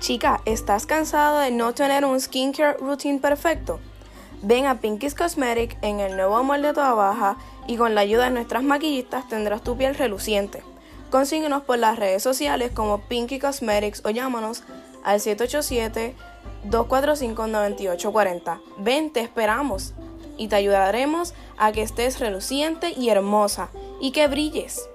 Chica, ¿estás cansado de no tener un skincare routine perfecto? Ven a Pinky's Cosmetic en el nuevo molde de toda baja y con la ayuda de nuestras maquillistas tendrás tu piel reluciente. Consíguenos por las redes sociales como Pinky Cosmetics o llámanos al 787-245-9840. Ven, te esperamos y te ayudaremos a que estés reluciente y hermosa y que brilles.